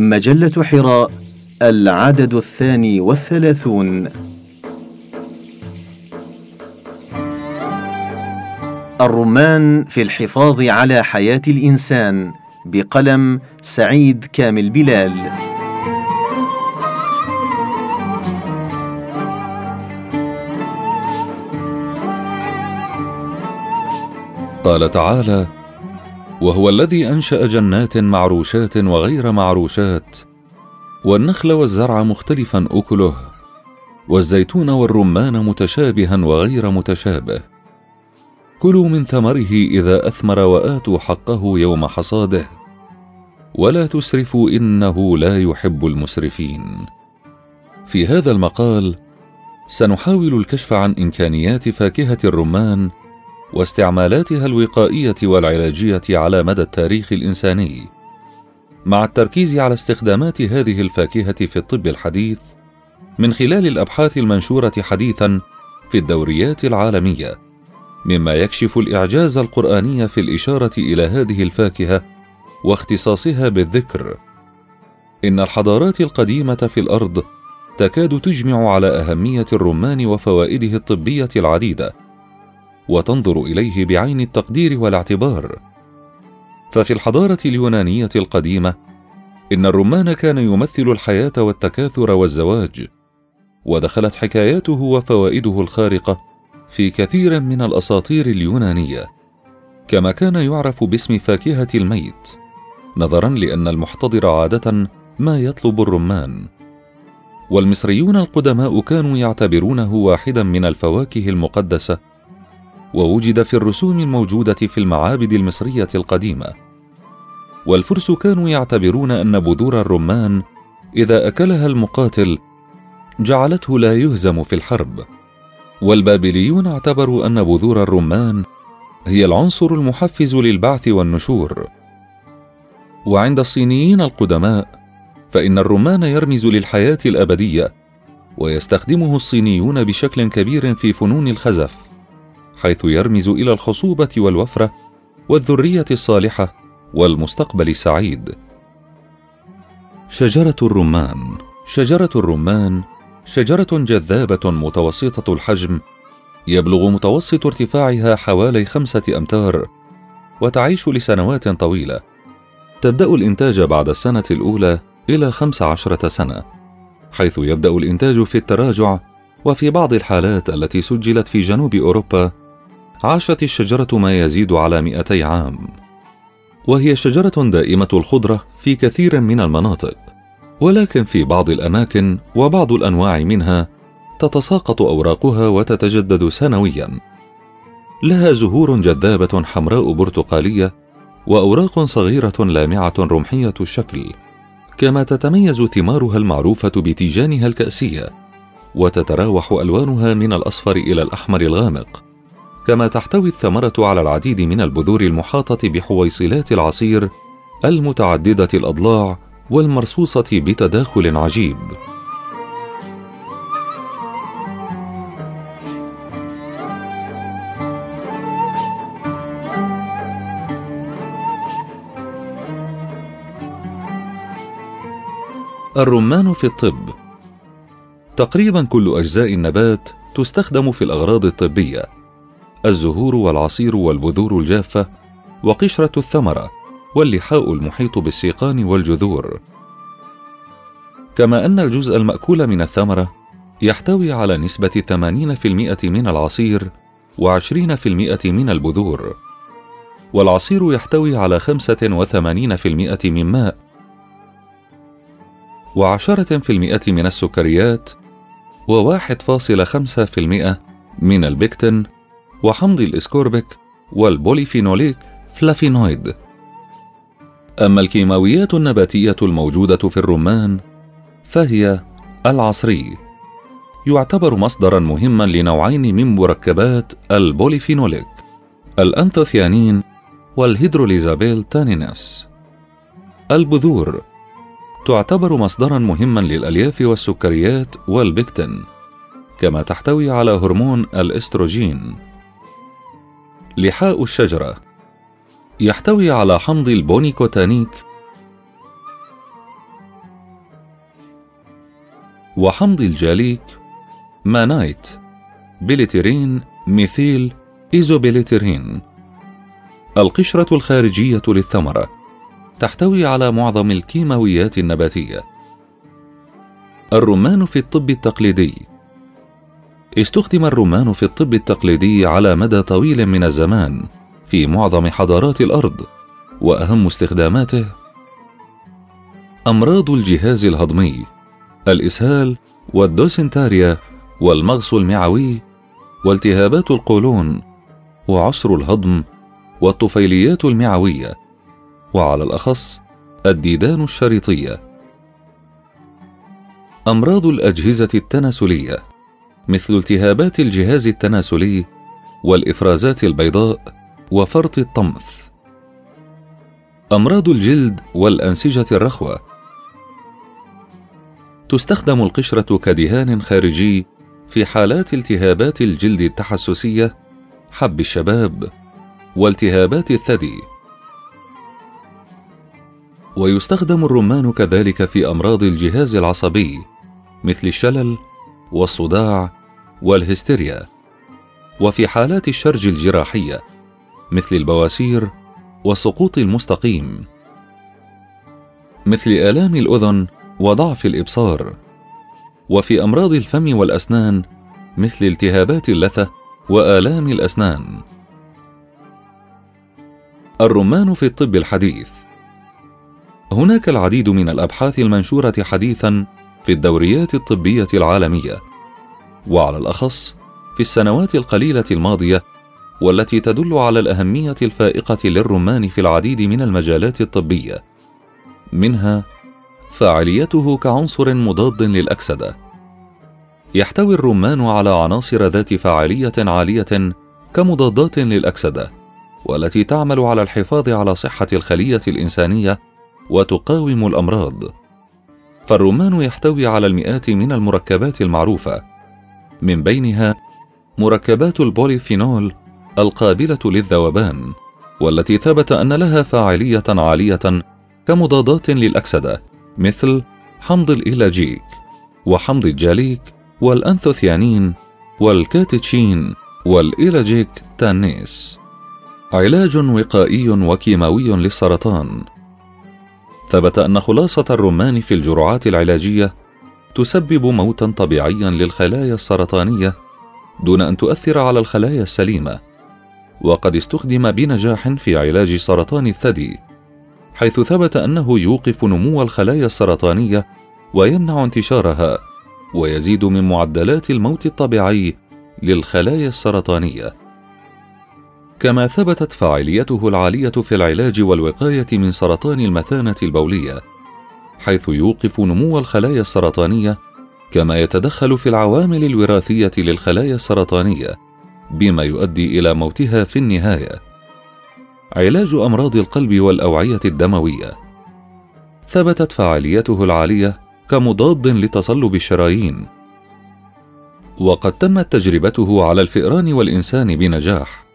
مجلة حراء العدد الثاني والثلاثون. الرمان في الحفاظ على حياة الإنسان بقلم سعيد كامل بلال. قال تعالى وهو الذي أنشأ جنات معروشات وغير معروشات والنخل والزرع مختلفا أكله والزيتون والرمان متشابها وغير متشابه. كلوا من ثمره إذا أثمر وآتوا حقه يوم حصاده. ولا تسرفوا إنه لا يحب المسرفين. في هذا المقال سنحاول الكشف عن إمكانيات فاكهة الرمان واستعمالاتها الوقائية والعلاجية على مدى التاريخ الإنساني. مع التركيز على استخدامات هذه الفاكهة في الطب الحديث من خلال الأبحاث المنشورة حديثا في الدوريات العالمية مما يكشف الإعجاز القرآني في الإشارة إلى هذه الفاكهة واختصاصها بالذكر. إن الحضارات القديمة في الأرض تكاد تجمع على أهمية الرمان وفوائده الطبية العديدة وتنظر إليه بعين التقدير والاعتبار. ففي الحضارة اليونانية القديمة إن الرمان كان يمثل الحياة والتكاثر والزواج ودخلت حكاياته وفوائده الخارقة في كثير من الأساطير اليونانية. كما كان يعرف باسم فاكهة الميت نظرا لأن المحتضر عادة ما يطلب الرمان. والمصريون القدماء كانوا يعتبرونه واحدا من الفواكه المقدسة ووجد في الرسوم الموجودة في المعابد المصرية القديمة. والفرس كانوا يعتبرون أن بذور الرمان إذا أكلها المقاتل جعلته لا يهزم في الحرب. والبابليون اعتبروا أن بذور الرمان هي العنصر المحفز للبعث والنشور. وعند الصينيين القدماء فإن الرمان يرمز للحياة الأبدية ويستخدمه الصينيون بشكل كبير في فنون الخزف. حيث يرمز إلى الخصوبة والوفرة والذرية الصالحة والمستقبل السعيد. شجرة الرمان شجرة الرمان شجرة جذابة متوسطة الحجم يبلغ متوسط ارتفاعها حوالي خمسة أمتار وتعيش لسنوات طويلة. تبدأ الإنتاج بعد السنة الأولى إلى خمس عشرة سنة حيث يبدأ الإنتاج في التراجع وفي بعض الحالات التي سجلت في جنوب أوروبا عاشت الشجرة ما يزيد على 200 عام. وهي شجرة دائمة الخضرة في كثير من المناطق ولكن في بعض الأماكن وبعض الأنواع منها تتساقط أوراقها وتتجدد سنويا. لها زهور جذابة حمراء برتقالية وأوراق صغيرة لامعة رمحية الشكل كما تتميز ثمارها المعروفة بتيجانها الكأسية وتتراوح ألوانها من الأصفر إلى الأحمر الغامق. كما تحتوي الثمرة على العديد من البذور المحاطة بحويصلات العصير المتعددة الأضلاع والمرصوصة بتداخل عجيب. الرمان في الطب تقريبا كل أجزاء النبات تستخدم في الأغراض الطبية الزهور والعصير والبذور الجافة وقشرة الثمره واللحاء المحيط بالسيقان والجذور. كما أن الجزء المأكول من الثمره يحتوي على نسبة 80% من العصير و20% من البذور والعصير يحتوي على 85% من ماء و10% من السكريات و1.5% من البكتين وحمض الإسكوربيك وال polyphenolic flavonoid. أما الكيماويات النباتية الموجودة في الرمان فهي العصير. يعتبر مصدرا مهما لنوعين من مركبات ال polyphenolic ال anthocyanin وال hydrolyzable tannins البذور تعتبر مصدرا مهما للألياف والسكريات والبكتين كما تحتوي على هرمون الإستروجين. لحاء الشجرة. يحتوي على حمض ال punicotannic وحمض ال gallic مانايت بليتيرين ميثيل إيزوبيليتيرين القشرة الخارجية للثمرة تحتوي على معظم الكيماويات النباتية. الرمان في الطب التقليدي استخدم الرمان في الطب التقليدي على مدى طويل من الزمان في معظم حضارات الأرض وأهم استخداماته أمراض الجهاز الهضمي الإسهال والدوسنتاريا والمغص المعوي والتهابات القولون وعسر الهضم والطفيليات المعوية وعلى الأخص الديدان الشريطية. أمراض الأجهزة التناسلية مثل التهابات الجهاز التناسلي والإفرازات البيضاء وفرط الطمث. أمراض الجلد والأنسجة الرخوة. تستخدم القشرة كدهان خارجي في حالات التهابات الجلد التحسسية حب الشباب والتهابات الثدي. ويستخدم الرمان كذلك في أمراض الجهاز العصبي مثل الشلل والصداع والهستيريا وفي حالات الشرج الجراحية مثل البواسير والسقوط المستقيم مثل آلام الأذن وضعف الإبصار وفي أمراض الفم والأسنان مثل التهابات اللثة وآلام الأسنان. الرمان في الطب الحديث. هناك العديد من الأبحاث المنشورة حديثا في الدوريات الطبية العالمية وعلى الأخص في السنوات القليلة الماضية والتي تدل على الأهمية الفائقة للرمان في العديد من المجالات الطبية. منها فاعليته كعنصر مضاد للأكسدة. يحتوي الرمان على عناصر ذات فاعلية عالية كمضادات للأكسدة والتي تعمل على الحفاظ على صحة الخلية الإنسانية وتقاوم الأمراض. فالرمان يحتوي على المئات من المركبات المعروفة. من بينها مركبات البوليفينول القابلة للذوبان والتي ثبت أن لها فاعلية عالية كمضادات للأكسدة مثل حمض الايلاجيك وحمض الجاليك والأنثوثيانين والكاتيتشين والايلاجيك tannins. علاج وقائي وكيماوي للسرطان. ثبت أن خلاصة الرمان في الجرعات العلاجية تسبب موتا طبيعيا للخلايا السرطانية دون أن تؤثر على الخلايا السليمة وقد استخدم بنجاح في علاج سرطان الثدي حيث ثبت أنه يوقف نمو الخلايا السرطانية ويمنع انتشارها ويزيد من معدلات الموت الطبيعي للخلايا السرطانية. كما ثبتت فاعليته العالية في العلاج والوقاية من سرطان المثانة البولية حيث يوقف نمو الخلايا السرطانية كما يتدخل في العوامل الوراثية للخلايا السرطانية بما يؤدي إلى موتها في النهاية. علاج أمراض القلب والأوعية الدموية. ثبتت فعاليته العالية كمضاد لتصلب الشرايين. وقد تمت تجربته على الفئران والإنسان بنجاح.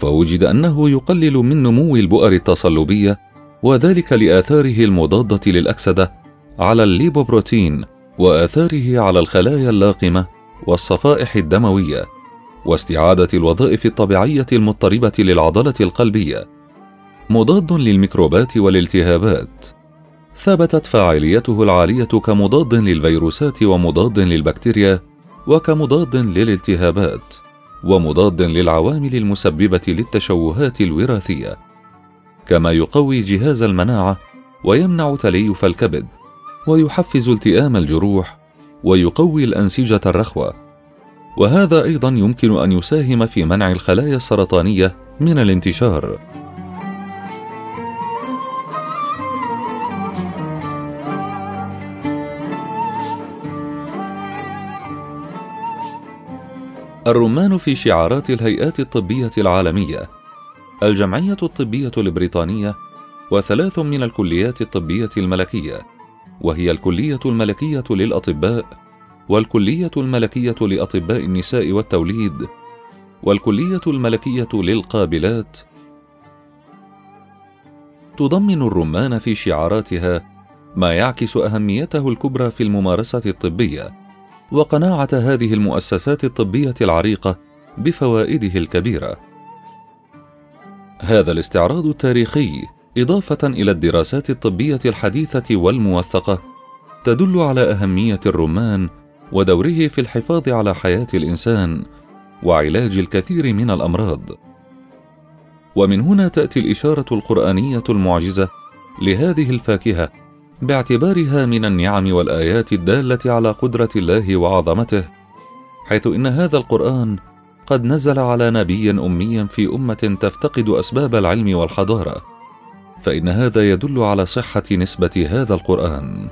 فوجد أنه يقلل من نمو البؤر التصلبية وذلك لآثاره المضادة للأكسدة على الليبوبروتين وآثاره على الخلايا اللاقمة والصفائح الدموية واستعادة الوظائف الطبيعية المضطربة للعضلة القلبية. مضاد للميكروبات والالتهابات. ثبتت فاعليته العالية كمضاد للفيروسات ومضاد للبكتيريا وكمضاد للالتهابات. ومضاد للعوامل المسببة للتشوهات الوراثية. كما يقوي جهاز المناعة ويمنع تليف الكبد ويحفز التئام الجروح ويقوي الأنسجة الرخوة. وهذا أيضا يمكن أن يساهم في منع الخلايا السرطانية من الانتشار. الرمان في شعارات الهيئات الطبية العالمية. الجمعية الطبية البريطانية وثلاث من الكليات الطبية الملكية وهي الكلية الملكية للأطباء والكلية الملكية لأطباء النساء والتوليد والكلية الملكية للقابلات. تضمن الرمان في شعاراتها ما يعكس أهميته الكبرى في الممارسة الطبية. وقناعة هذه المؤسسات الطبية العريقة بفوائده الكبيرة. هذا الاستعراض التاريخي إضافة إلى الدراسات الطبية الحديثة والموثقة تدل على أهمية الرمان ودوره في الحفاظ على حياة الإنسان وعلاج الكثير من الأمراض. ومن هنا تأتي الإشارة القرآنية المعجزة لهذه الفاكهة باعتبارها من النعم والآيات الدالة على قدرة الله وعظمته حيث إن هذا القرآن قد نزل على نبي امي في أمة تفتقد أسباب العلم والحضارة فإن هذا يدل على صحة نسبة هذا القرآن.